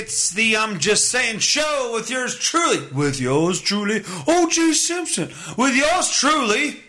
It's the I'm Just Saying show with yours truly. With yours truly, O.J. Simpson. With yours truly,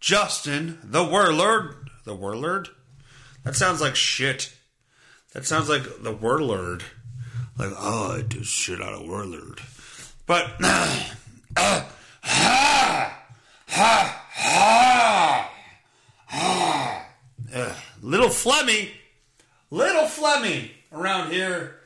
Justin, the Warlord. The Warlord? That sounds like shit. That sounds like the Warlord. Like, oh, I do shit out of Warlord. But, uh, ha, ha, ha, ha. Uh, little Flemmy, little Flemmy around here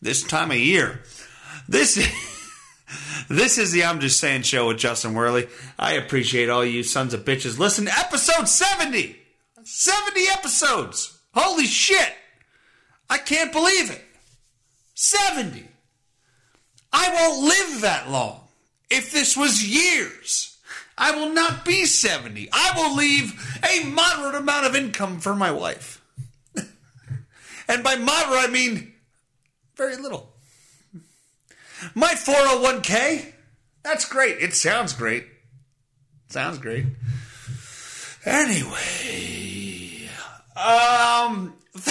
this time of year. This this is the I'm Just Saying show with Justin Werley. I appreciate all you sons of bitches. Listen to episode 70. 70 episodes. Holy shit. I can't believe it. 70. I won't live that long. If this was years, I will not be 70. I will leave a moderate amount of income for my wife. and by moderate, I mean very little. My 401k, that's great. It sounds great. Sounds great. Anyway, um,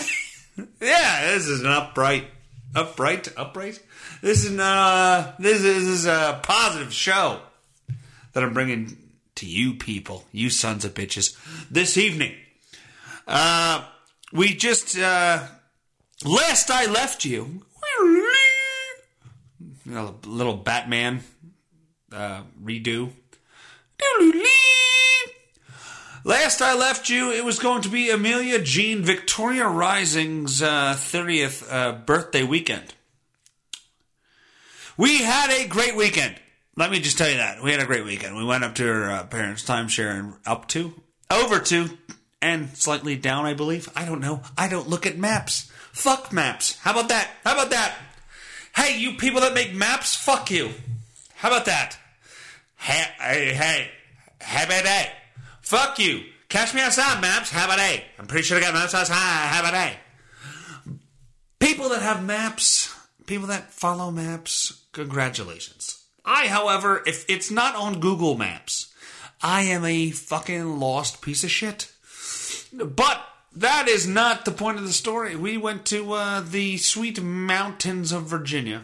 yeah, this is an upright, upright, upright. This is uh, this is, this is a positive show that I'm bringing to you people, you sons of bitches, this evening. Uh, we just uh, last I left you, you know, little Batman uh, redo. Last I left you, it was going to be Amelia Jean Victoria Rising's uh, 30th uh, birthday weekend. We had a great weekend. Let me just tell you that. We had a great weekend. We went up to her uh, parents' timeshare and up to, over to, and slightly down, I believe. I don't know. I don't look at maps. Fuck maps. How about that? How about that? Hey, you people that make maps, fuck you. How about that? Hey, hey, hey. How about that? Fuck you. Catch me outside, maps. How about a? I'm pretty sure I got maps outside. How about a? People that have maps, people that follow maps, congratulations. I, however, if it's not on Google Maps, I am a fucking lost piece of shit. But that is not the point of the story. We went to uh, the sweet mountains of Virginia.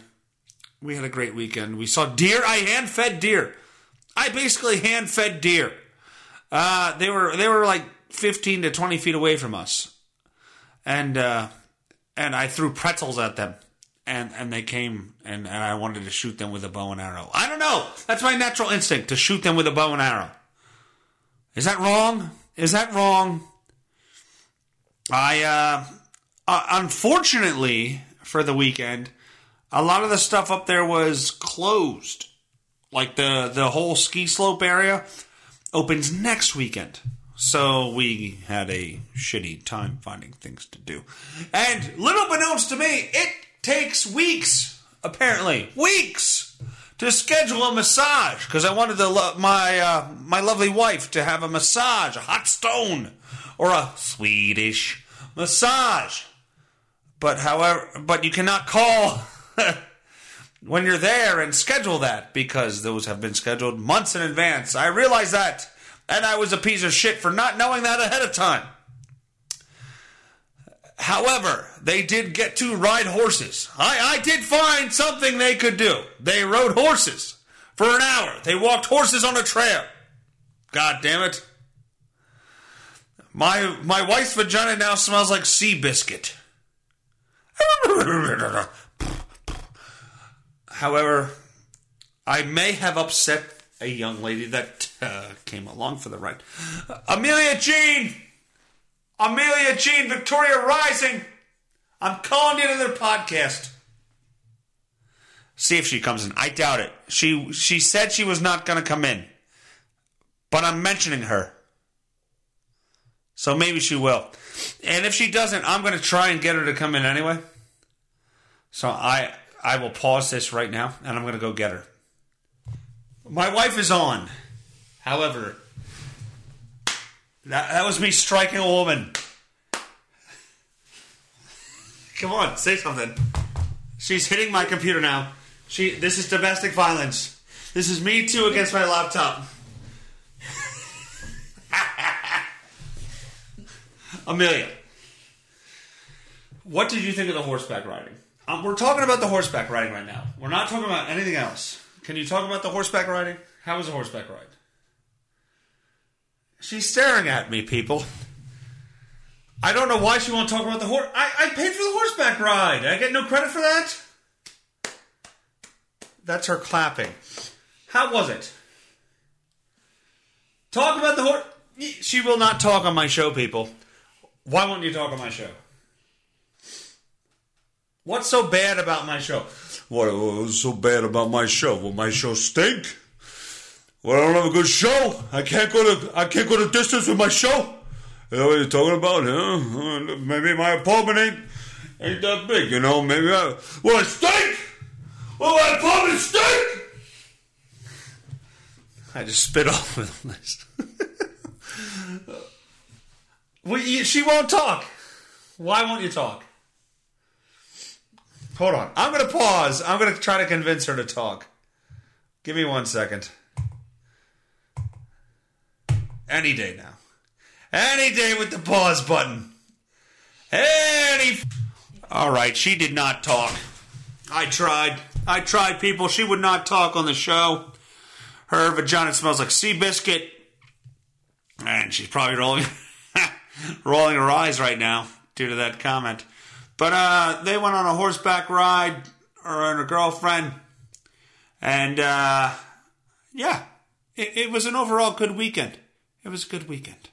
We had a great weekend. We saw deer. I hand fed deer. I basically hand fed deer. Uh, they were they were like 15 to 20 feet away from us, and uh, and I threw pretzels at them, and and they came, and, and I wanted to shoot them with a bow and arrow. I don't know. That's my natural instinct to shoot them with a bow and arrow. Is that wrong? Is that wrong? I uh, uh, unfortunately for the weekend, a lot of the stuff up there was closed. Like the the whole ski slope area opens next weekend. So we had a shitty time finding things to do. And little beknownst to me, it takes weeks, apparently, weeks to schedule a massage because I wanted the, my uh, my lovely wife to have a massage, a hot stone, or a Swedish massage. But however, but you cannot call when you're there and schedule that because those have been scheduled months in advance. I realize that, and I was a piece of shit for not knowing that ahead of time. However, they did get to ride horses. I, I did find something they could do. They rode horses for an hour. They walked horses on a trail. God damn it. My my wife's vagina now smells like Seabiscuit. However, I may have upset a young lady that uh, came along for the ride. Amelia Jean! Amelia Jean Victoria Rising! I'm calling you to their podcast. See if she comes in. I doubt it. She she said she was not going to come in. But I'm mentioning her. So maybe she will. And if she doesn't, I'm going to try and get her to come in anyway. So I I will pause this right now and I'm going to go get her. My wife is on. However, that, that was me striking a woman. Come on, say something. She's hitting my computer now. She this is domestic violence. This is me too against my laptop. Amelia, what did you think of the horseback riding? Um, we're talking about the horseback riding right now. We're not talking about anything else. Can you talk about the horseback riding? How was the horseback ride? She's staring at me, people. I don't know why she won't talk about the horse. I, I paid for the horseback ride. I get no credit for that. That's her clapping. How was it? Talk about the horse. She will not talk on my show, people. Why won't you talk on my show? What's so bad about my show? What was so bad about my show? Will my show stink? Well, I don't have a good show. I can't go to I can't go to distance with my show. You know what you're talking about? Huh? Maybe my apartment ain't ain't that big. You know, maybe I will it stink. Will my apartment stink? I just spit off with the she won't talk. Why won't you talk? Hold on. I'm going to pause. I'm going to try to convince her to talk. Give me one second. Any day now. Any day with the pause button. Any. All right, she did not talk. I tried. I tried, people. She would not talk on the show. Her vagina smells like Seabiscuit, And she's probably rolling, rolling her eyes right now due to that comment. But uh, they went on a horseback ride, her and her girlfriend, and uh, yeah, it, it, was an overall good weekend. It was a good weekend.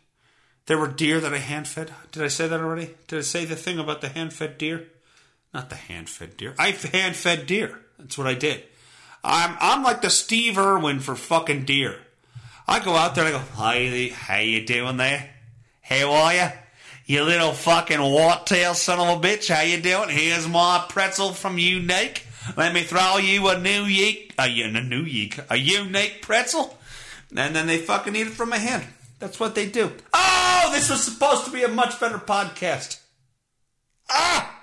There were deer that I hand fed. Did I say that already? Did I say the thing about the hand fed deer? Not the hand fed deer. I hand fed deer. That's what I did. I'm I'm like the Steve Irwin for fucking deer. I go out there and I go, "Hi, how you doing there? How are you? You little fucking tail son of a bitch. How you doing? Here's my pretzel from Unique. Let me throw you a new yeek, a, a new yeek, a unique pretzel. And then they fucking eat it from my hand. That's what they do. Oh, this was supposed to be a much better podcast. Ah!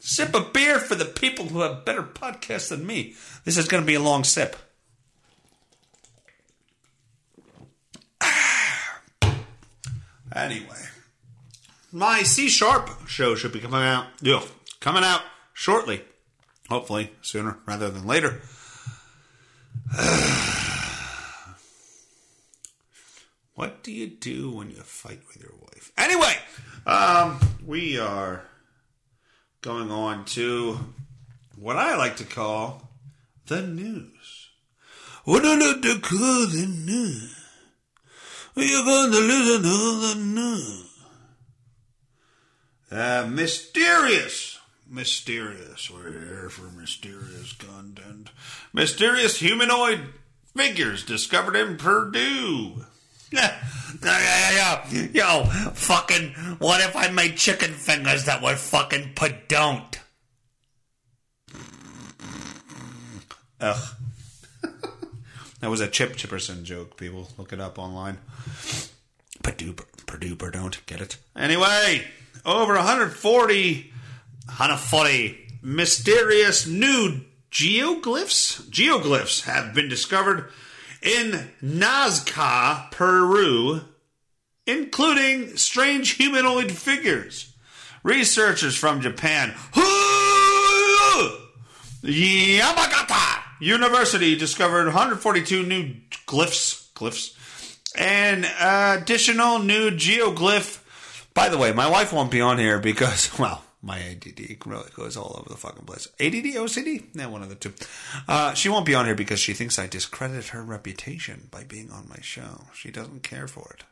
Sip a beer for the people who have better podcasts than me. This is going to be a long sip. Anyway, my C sharp show should be coming out. Yeah, coming out shortly. Hopefully sooner rather than later. what do you do when you fight with your wife? Anyway, um, we are going on to what I like to call the news. What I like to call the news. You're going to listen to the news. Uh, mysterious. Mysterious. We're here for mysterious content. Mysterious humanoid figures discovered in Peru. yo, yo, fucking, what if I made chicken fingers that were fucking don't? Ugh. That was a Chip Chipperson joke, people. Look it up online. Perdue, Perdue, don't get it. Anyway, over 140, 140 mysterious new geoglyphs, geoglyphs have been discovered in Nazca, Peru, including strange humanoid figures. Researchers from Japan, Yamagata University discovered 142 new glyphs, glyphs, and additional new geoglyph. By the way, my wife won't be on here because, well, my ADD really goes all over the fucking place. ADD, OCD? Yeah, one of the two. Uh, she won't be on here because she thinks I discredit her reputation by being on my show. She doesn't care for it.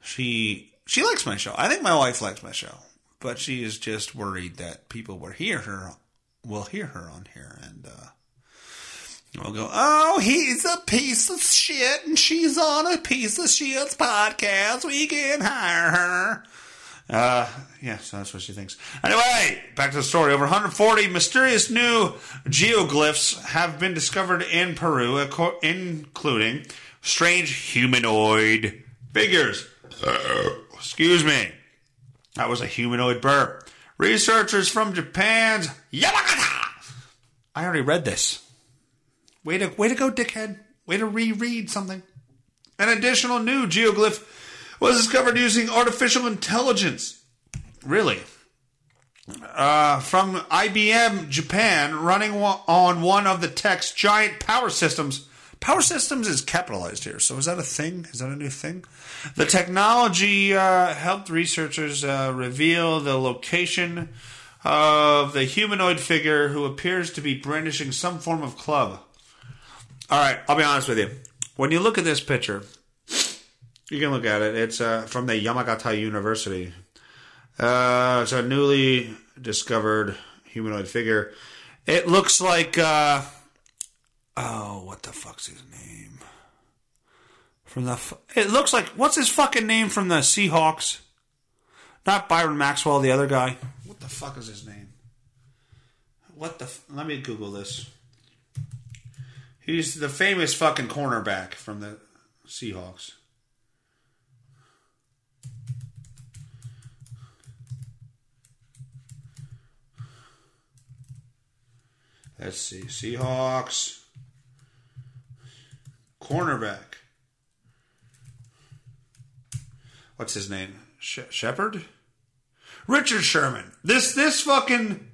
She she likes my show. I think my wife likes my show, but she is just worried that people will hear her will hear her on here and uh, we'll go, oh, he's a piece of shit and she's on a piece of shit's podcast. We can hire her. Uh, yeah, so that's what she thinks. Anyway, back to the story. Over 140 mysterious new geoglyphs have been discovered in Peru, including strange humanoid figures. Excuse me. That was a humanoid burp. Researchers from Japan's Yamagata. I already read this. Way to, way to go, dickhead. Way to reread something. An additional new geoglyph was discovered using artificial intelligence. Really? uh, from IBM Japan running on one of the tech's giant power systems. Power systems is capitalized here, so is that a thing? Is that a new thing? The technology uh, helped researchers uh, reveal the location of the humanoid figure who appears to be brandishing some form of club. All right, I'll be honest with you. When you look at this picture, you can look at it. It's uh, from the Yamagata University. Uh, it's a newly discovered humanoid figure. It looks like uh, oh, what the fuck's his name? From the it looks like what's his fucking name from the Seahawks? Not Byron Maxwell, the other guy. What the fuck is his name? What the? F- Let me Google this. He's the famous fucking cornerback from the Seahawks. Let's see. Seahawks. Cornerback. What's his name? Sh- Shepard? Richard Sherman. This this fucking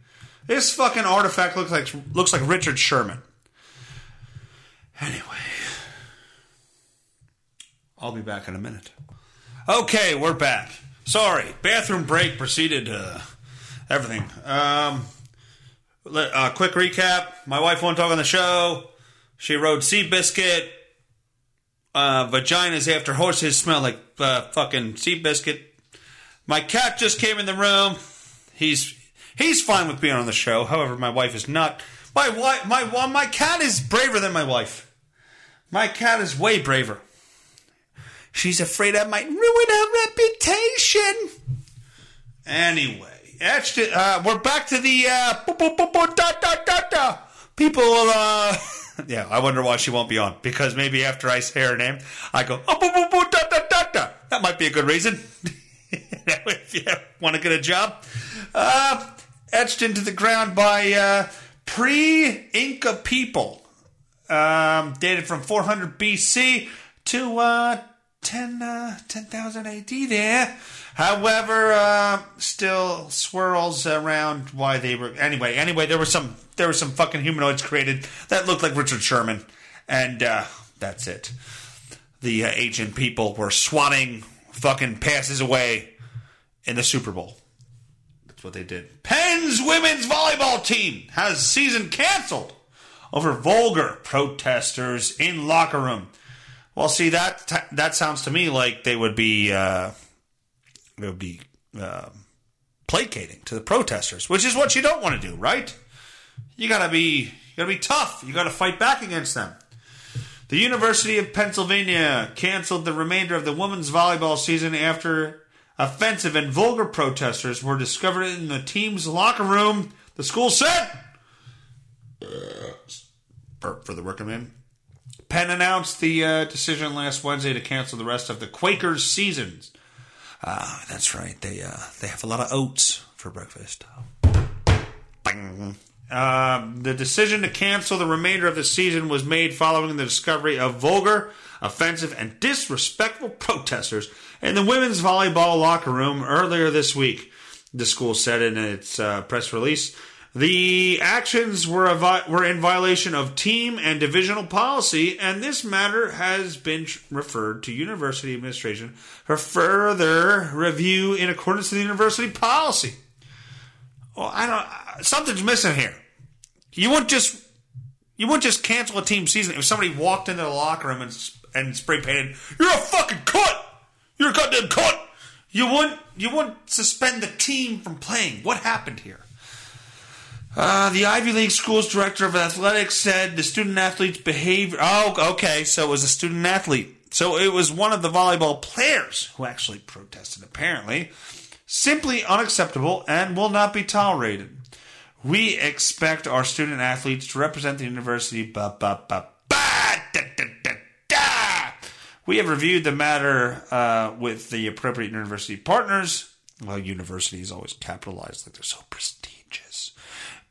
this fucking artifact looks like looks like Richard Sherman. Anyway, I'll be back in a minute. Okay, we're back. Sorry, bathroom break preceded uh, everything. Um, uh, quick recap. My wife won't talk on the show. She rode Seabiscuit. Uh, vaginas after horses smell like uh, fucking Seabiscuit. My cat just came in the room. He's he's fine with being on the show. However, my wife is not. My wife, my my cat is braver than my wife. My cat is way braver. She's afraid I might ruin her reputation. Anyway, etched it, uh, we're back to the uh, people. Uh, yeah, I wonder why she won't be on because maybe after I say her name, I go that might be a good reason. if you want to get a job, uh, etched into the ground by uh, pre-Inca people um, dated from 400 BC to uh, 10 uh, 10,000 AD there. However, uh, still swirls around why they were anyway. Anyway, there were some there were some fucking humanoids created that looked like Richard Sherman, and uh, that's it. The uh, ancient people were swatting fucking passes away in the Super Bowl. That's what they did. Penn's women's volleyball team has season canceled over vulgar protesters in locker room. Well, see that that sounds to me like they would be uh, they would be uh, placating to the protesters, which is what you don't want to do, right? You gotta be you gotta be tough. You gotta fight back against them. The University of Pennsylvania canceled the remainder of the women's volleyball season after offensive and vulgar protesters were discovered in the team's locker room. The school said burp for the working man. Penn announced the uh, decision last Wednesday to cancel the rest of the Quakers' seasons. Ah, that's right. They uh, they have a lot of oats for breakfast. Uh, the decision to cancel the remainder of the season was made following the discovery of vulgar, offensive, and disrespectful protesters in the women's volleyball locker room earlier this week. The school said in its uh, press release. The actions were, vi- were in violation of team and divisional policy, and this matter has been referred to university administration for further review in accordance with university policy. Well, I don't. Uh, something's missing here. You wouldn't just you wouldn't just cancel a team season if somebody walked into the locker room and and spray painted. You're a fucking cut. You're a goddamn cut. You wouldn't you wouldn't suspend the team from playing. What happened here? Uh, the Ivy League school's director of athletics said the student athlete's behavior. Oh, okay. So it was a student athlete. So it was one of the volleyball players who actually protested, apparently. Simply unacceptable and will not be tolerated. We expect our student athletes to represent the university. Ba, ba, ba, ba, da, da, da, da. We have reviewed the matter uh, with the appropriate university partners. Well, university is always capitalized like they're so prestigious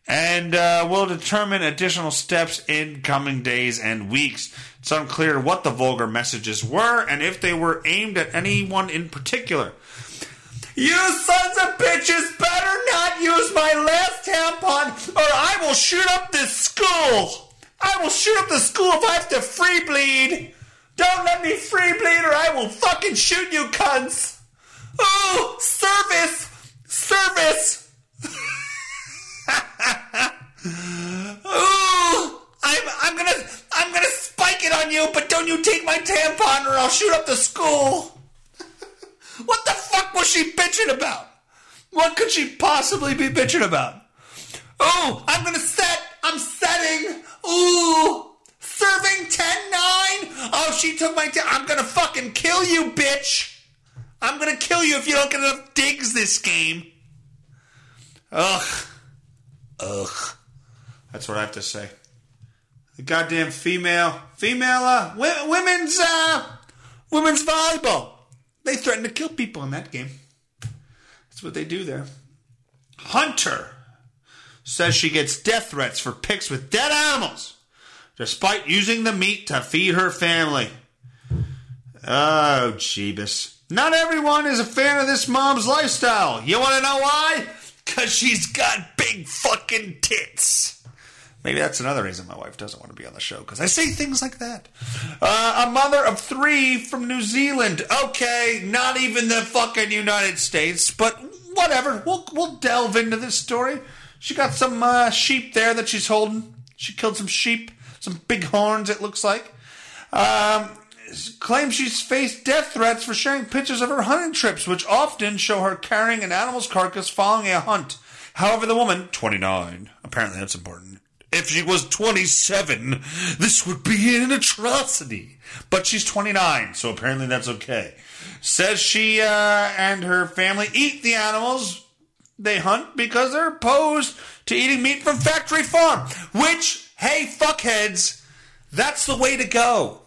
and uh, will determine additional steps in coming days and weeks. It's unclear what the vulgar messages were and if they were aimed at anyone in particular. You sons of bitches better not use my last tampon or I will shoot up this school. I will shoot up the school if I have to free bleed. Don't let me free bleed or I will fucking shoot you cunts. Oh, service! Service! Ooh, I'm I'm gonna I'm gonna spike it on you, but don't you take my tampon or I'll shoot up the school. what the fuck was she bitching about? What could she possibly be bitching about? Oh, I'm gonna set. I'm setting. Ooh, serving 10 9. Oh, she took my. i I'm gonna fucking kill you, bitch. I'm gonna kill you if you don't get enough digs this game. Ugh. Ugh. That's what I have to say. The goddamn female, female, uh, women's, uh, women's volleyball. They threaten to kill people in that game. That's what they do there. Hunter says she gets death threats for pics with dead animals, despite using the meat to feed her family. Oh, Jeebus. Not everyone is a fan of this mom's lifestyle. You want to know why? Because she's got big fucking tits. Maybe that's another reason my wife doesn't want to be on the show because I say things like that. Uh, a mother of three from New Zealand. Okay, not even the fucking United States, but whatever. We'll we'll delve into this story. She got some uh, sheep there that she's holding. She killed some sheep, some big horns. It looks like. Um, claims she's faced death threats for sharing pictures of her hunting trips, which often show her carrying an animal's carcass following a hunt. However, the woman, 29, apparently that's important. If she was 27, this would be an atrocity. But she's 29, so apparently that's okay. Says she uh, and her family eat the animals they hunt because they're opposed to eating meat from factory farm. Which, hey, fuckheads, that's the way to go.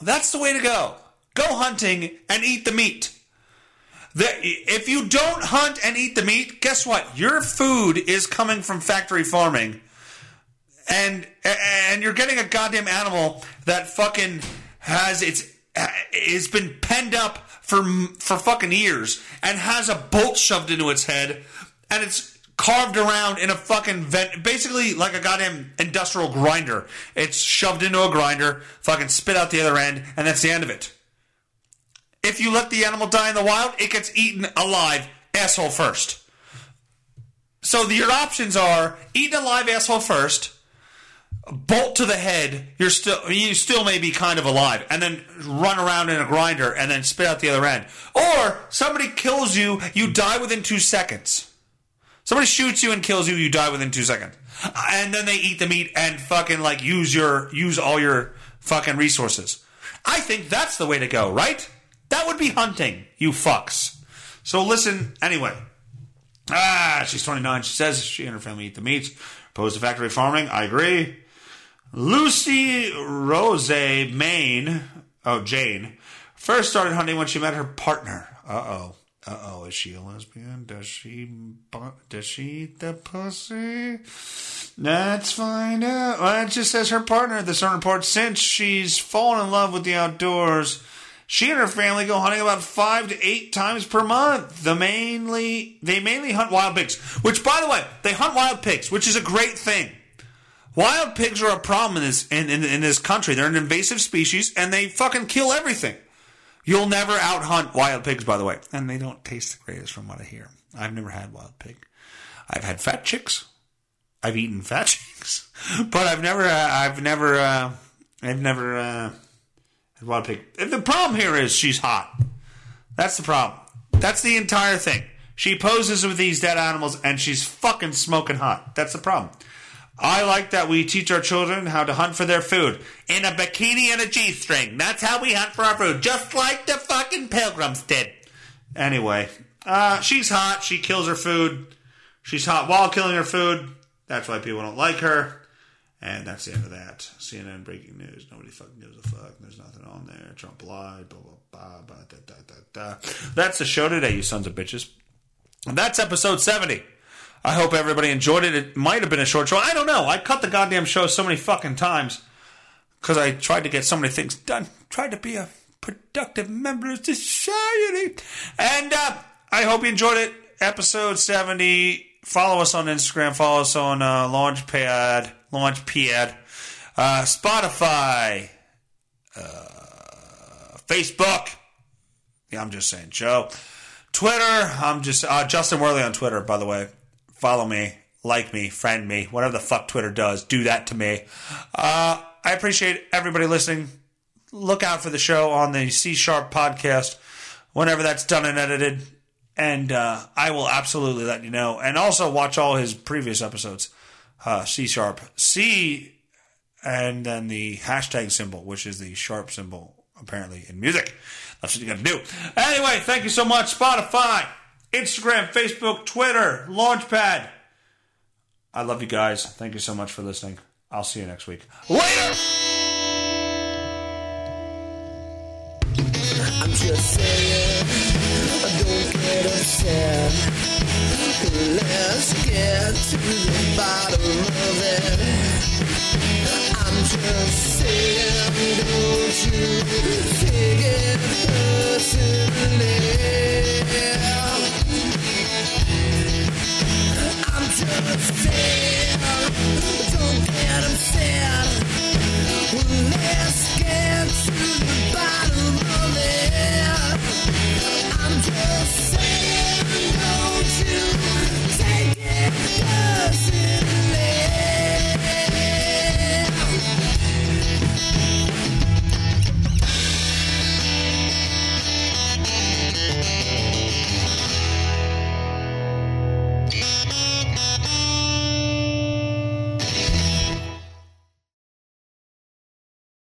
That's the way to go. Go hunting and eat the meat. The, if you don't hunt and eat the meat, guess what? Your food is coming from factory farming, and and you're getting a goddamn animal that fucking has its it's been penned up for for fucking years and has a bolt shoved into its head, and it's carved around in a fucking vent, basically like a goddamn industrial grinder. It's shoved into a grinder, fucking spit out the other end, and that's the end of it. If you let the animal die in the wild, it gets eaten alive, asshole first. So the, your options are eat an alive asshole first, bolt to the head. You're still you still may be kind of alive, and then run around in a grinder and then spit out the other end. Or somebody kills you, you die within two seconds. Somebody shoots you and kills you, you die within two seconds. And then they eat the meat and fucking like use your use all your fucking resources. I think that's the way to go, right? That would be hunting, you fucks. So listen, anyway. Ah, she's 29. She says she and her family eat the meat. Opposed to factory farming. I agree. Lucy Rose Maine, oh, Jane, first started hunting when she met her partner. Uh oh. Uh oh, is she a lesbian? Does she does she eat the pussy? Let's find out. Well, it just says her partner. The Sun report since she's fallen in love with the outdoors. She and her family go hunting about five to eight times per month. The mainly they mainly hunt wild pigs, which, by the way, they hunt wild pigs, which is a great thing. Wild pigs are a problem in this in, in, in this country. They're an invasive species, and they fucking kill everything. You'll never out hunt wild pigs, by the way. And they don't taste the greatest from what I hear. I've never had wild pig. I've had fat chicks. I've eaten fat chicks, but I've never, uh, I've never, uh, I've never uh, had wild pig. The problem here is she's hot. That's the problem. That's the entire thing. She poses with these dead animals and she's fucking smoking hot. That's the problem. I like that we teach our children how to hunt for their food in a bikini and a G string. That's how we hunt for our food, just like the fucking pilgrims did. Anyway, uh, she's hot. She kills her food. She's hot while killing her food. That's why people don't like her. And that's the end of that. CNN breaking news. Nobody fucking gives a fuck. There's nothing on there. Trump lied. Blah, blah, blah, blah, da, da, da, da. That's the show today, you sons of bitches. That's episode 70. I hope everybody enjoyed it. It might have been a short show. I don't know. I cut the goddamn show so many fucking times because I tried to get so many things done. Tried to be a productive member of society. And uh, I, hope you enjoyed it. Episode 70. Follow us on Instagram. Follow us on uh, Launchpad, Launchpad, uh, Spotify, uh, Facebook. Yeah, I'm just saying, Joe. Twitter. I'm just uh, Justin Werley on Twitter. By the way, follow me, like me, friend me, whatever the fuck Twitter does. Do that to me. Uh, I appreciate everybody listening. Look out for the show on the C Sharp podcast whenever that's done and edited. And uh, I will absolutely let you know. And also watch all his previous episodes. Uh, C Sharp. C and then the hashtag symbol, which is the sharp symbol apparently in music. That's what you got to do. Anyway, thank you so much. Spotify, Instagram, Facebook, Twitter, Launchpad. I love you guys. Thank you so much for listening. I'll see you next week. Later! I'm just saying, don't get. Let's get to the bottom of it. I'm just saying, don't you.